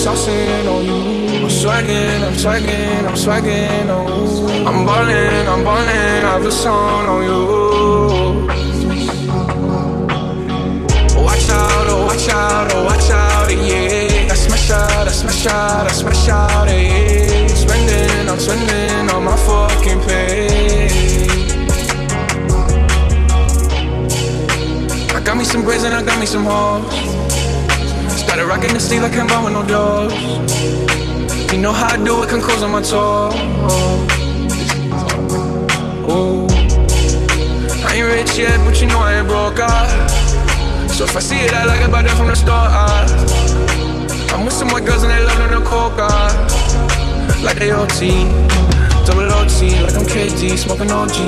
saucing on you. I'm swagging, I'm swagging, I'm swagging on you. I'm ballin', I'm ballin', I have a song on you. Watch out, oh watch out, oh watch out, yeah. I smash out, I smash out, I smash out, yeah. Spending, I'm spending on my fucking pay. I got me some braids and I got me some hoes. Started rocking the sleeve like I'm with no doors. You know how I do it, can close on my toes. Oh, I ain't rich yet, but you know I ain't broke. Ah. So if I see it, I like it, buy that from the store. Ah. I'm with some white girls and they love on the coca. Ah. Like they OT, double OT, like I'm KD, smoking OG.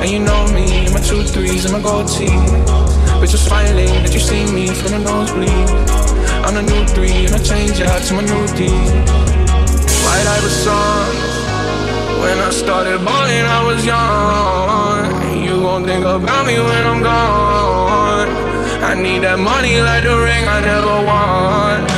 And you know me, my two threes and my gold tee. Bitch was smiling that you see me from the nosebleed. I'm the new three, and I change out to my new D. White Iverson. When I started balling, I was young. You gon' think about me when I'm gone. I need that money like the ring I never won.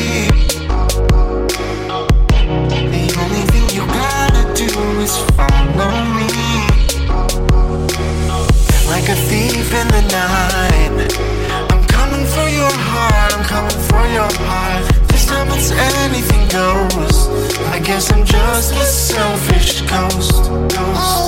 guess I'm just a selfish ghost.